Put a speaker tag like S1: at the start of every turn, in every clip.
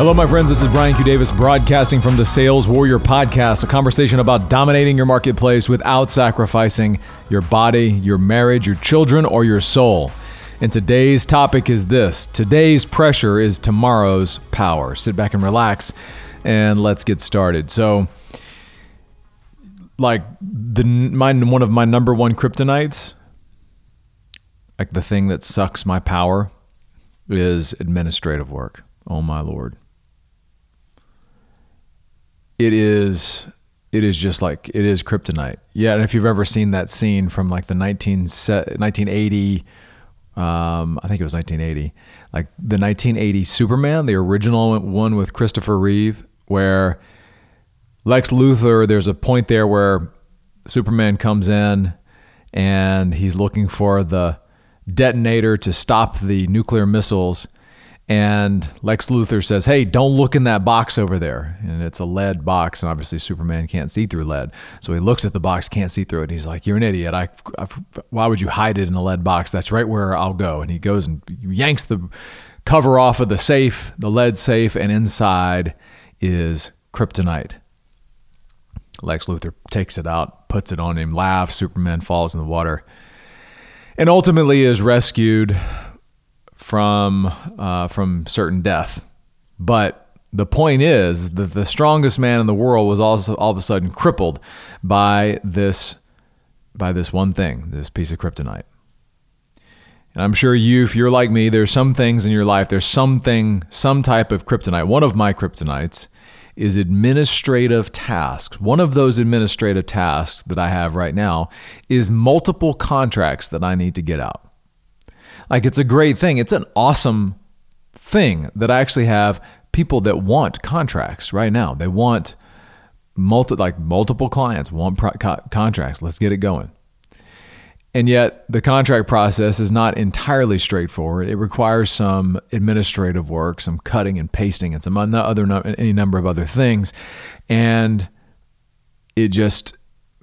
S1: Hello, my friends. This is Brian Q. Davis broadcasting from the Sales Warrior Podcast, a conversation about dominating your marketplace without sacrificing your body, your marriage, your children, or your soul. And today's topic is this today's pressure is tomorrow's power. Sit back and relax, and let's get started. So, like the my one of my number one kryptonites, like the thing that sucks my power, is administrative work. Oh my lord it is it is just like it is kryptonite. Yeah, and if you've ever seen that scene from like the 19, 1980 um, I think it was 1980, like the 1980 Superman, the original one with Christopher Reeve, where Lex Luthor, there's a point there where Superman comes in and he's looking for the detonator to stop the nuclear missiles and Lex Luthor says, Hey, don't look in that box over there. And it's a lead box. And obviously, Superman can't see through lead. So he looks at the box, can't see through it. And He's like, You're an idiot. I, I, why would you hide it in a lead box? That's right where I'll go. And he goes and yanks the cover off of the safe, the lead safe, and inside is kryptonite. Lex Luthor takes it out, puts it on him, laughs. Superman falls in the water, and ultimately is rescued from uh, from certain death. But the point is that the strongest man in the world was also all of a sudden crippled by this by this one thing, this piece of kryptonite. And I'm sure you, if you're like me, there's some things in your life, there's something, some type of kryptonite. One of my kryptonites is administrative tasks. One of those administrative tasks that I have right now is multiple contracts that I need to get out. Like it's a great thing. It's an awesome thing that I actually have people that want contracts right now. They want multi like multiple clients want pro- co- contracts. Let's get it going. And yet, the contract process is not entirely straightforward. It requires some administrative work, some cutting and pasting, and some other any number of other things. And it just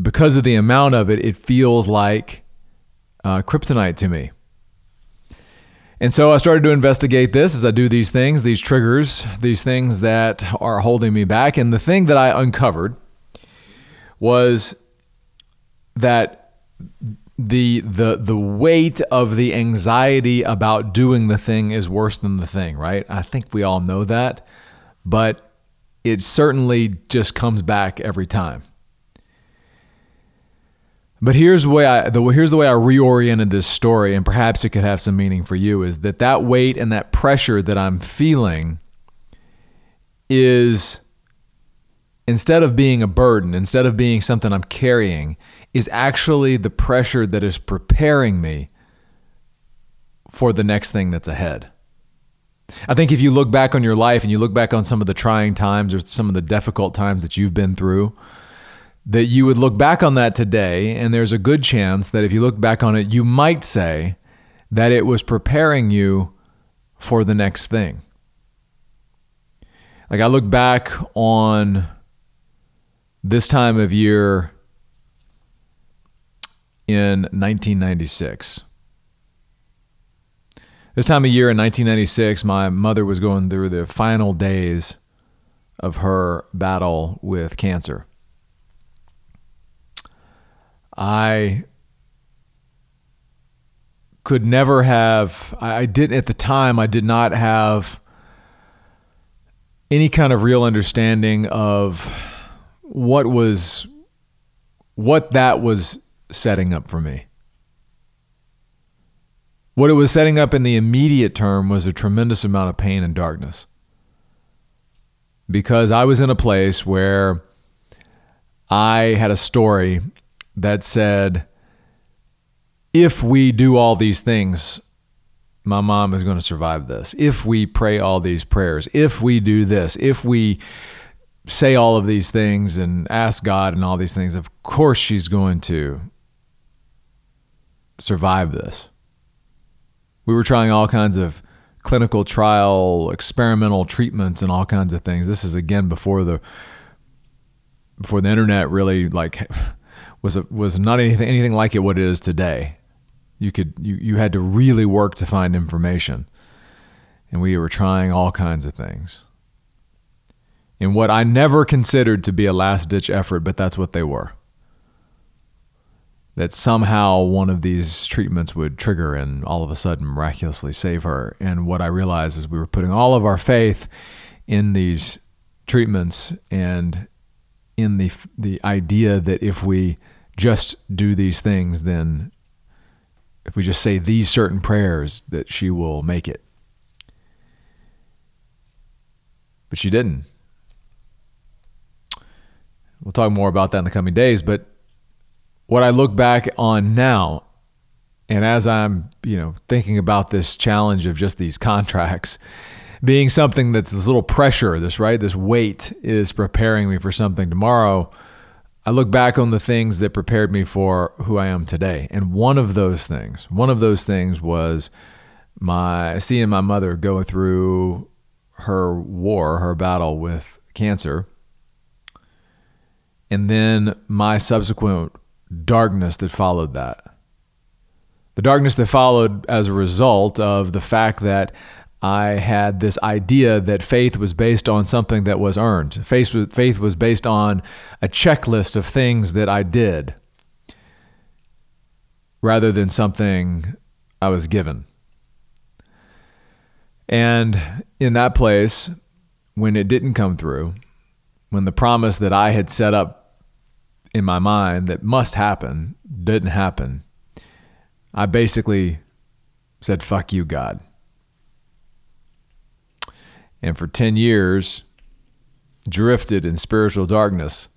S1: because of the amount of it, it feels like uh, kryptonite to me. And so I started to investigate this as I do these things, these triggers, these things that are holding me back. And the thing that I uncovered was that the the the weight of the anxiety about doing the thing is worse than the thing, right? I think we all know that, but it certainly just comes back every time. But here's the way I the here's the way I reoriented this story, and perhaps it could have some meaning for you. Is that that weight and that pressure that I'm feeling is instead of being a burden, instead of being something I'm carrying, is actually the pressure that is preparing me for the next thing that's ahead. I think if you look back on your life and you look back on some of the trying times or some of the difficult times that you've been through, that you would look back on that today, and there's a good chance that if you look back on it, you might say that it was preparing you for the next thing. Like I look back on this time of year in 1996. This time of year in 1996, my mother was going through the final days of her battle with cancer. I could never have I didn't at the time I did not have any kind of real understanding of what was what that was setting up for me. What it was setting up in the immediate term was a tremendous amount of pain and darkness. Because I was in a place where I had a story that said, if we do all these things, my mom is going to survive this. If we pray all these prayers, if we do this, if we say all of these things and ask God and all these things, of course she's going to survive this. We were trying all kinds of clinical trial, experimental treatments, and all kinds of things. This is again before the before the internet really like was a, was not anything anything like it what it is today. You could you you had to really work to find information, and we were trying all kinds of things. in what I never considered to be a last ditch effort, but that's what they were. That somehow one of these treatments would trigger and all of a sudden miraculously save her. And what I realized is we were putting all of our faith in these treatments and in the the idea that if we just do these things, then if we just say these certain prayers, that she will make it. But she didn't. We'll talk more about that in the coming days. But what I look back on now, and as I'm, you know, thinking about this challenge of just these contracts being something that's this little pressure, this right, this weight is preparing me for something tomorrow. I look back on the things that prepared me for who I am today. And one of those things, one of those things was my seeing my mother go through her war, her battle with cancer and then my subsequent darkness that followed that. The darkness that followed as a result of the fact that I had this idea that faith was based on something that was earned. Faith was, faith was based on a checklist of things that I did rather than something I was given. And in that place, when it didn't come through, when the promise that I had set up in my mind that must happen didn't happen, I basically said, fuck you, God. And for 10 years, drifted in spiritual darkness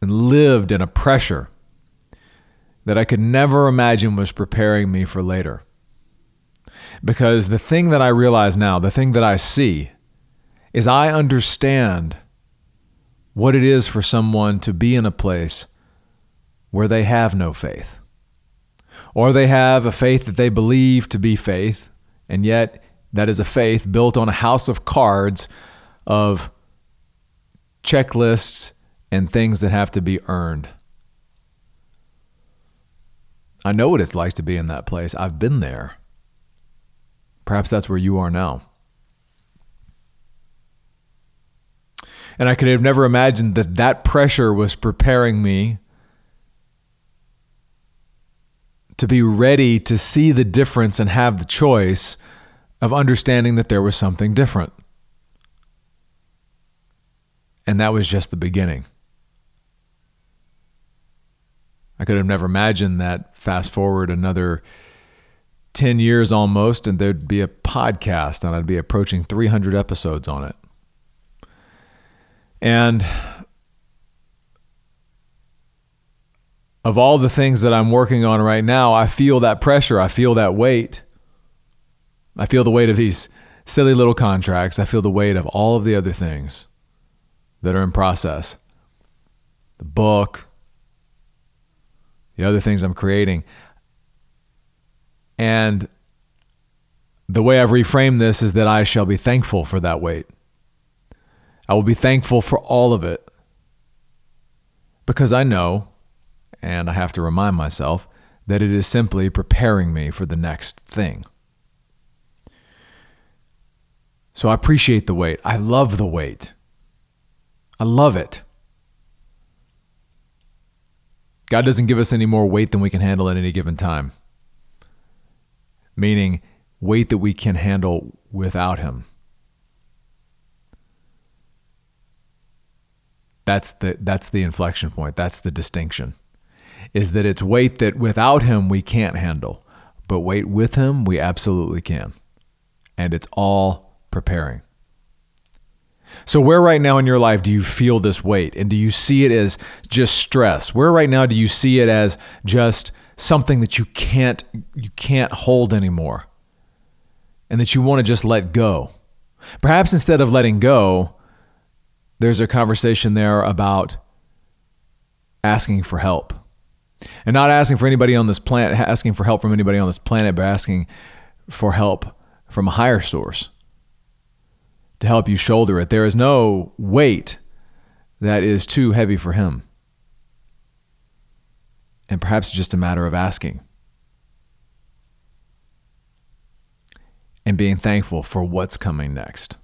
S1: and lived in a pressure that I could never imagine was preparing me for later. Because the thing that I realize now, the thing that I see, is I understand what it is for someone to be in a place where they have no faith. Or they have a faith that they believe to be faith, and yet that is a faith built on a house of cards of checklists and things that have to be earned. I know what it's like to be in that place. I've been there. Perhaps that's where you are now. And I could have never imagined that that pressure was preparing me to be ready to see the difference and have the choice of understanding that there was something different. And that was just the beginning. I could have never imagined that fast forward another 10 years almost, and there'd be a podcast, and I'd be approaching 300 episodes on it. And of all the things that I'm working on right now, I feel that pressure. I feel that weight. I feel the weight of these silly little contracts. I feel the weight of all of the other things that are in process the book, the other things I'm creating. And the way I've reframed this is that I shall be thankful for that weight. I will be thankful for all of it because I know, and I have to remind myself, that it is simply preparing me for the next thing. So I appreciate the weight. I love the weight. I love it. God doesn't give us any more weight than we can handle at any given time, meaning weight that we can handle without Him. That's the that's the inflection point. That's the distinction. Is that it's weight that without him we can't handle, but weight with him we absolutely can. And it's all preparing. So, where right now in your life do you feel this weight? And do you see it as just stress? Where right now do you see it as just something that you can't you can't hold anymore? And that you want to just let go? Perhaps instead of letting go, there's a conversation there about asking for help. And not asking for anybody on this planet, asking for help from anybody on this planet, but asking for help from a higher source to help you shoulder it. There is no weight that is too heavy for him. And perhaps just a matter of asking and being thankful for what's coming next.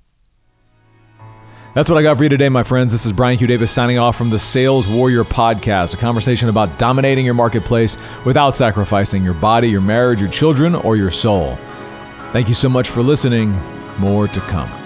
S1: That's what I got for you today, my friends. This is Brian Q. Davis signing off from the Sales Warrior Podcast, a conversation about dominating your marketplace without sacrificing your body, your marriage, your children, or your soul. Thank you so much for listening. More to come.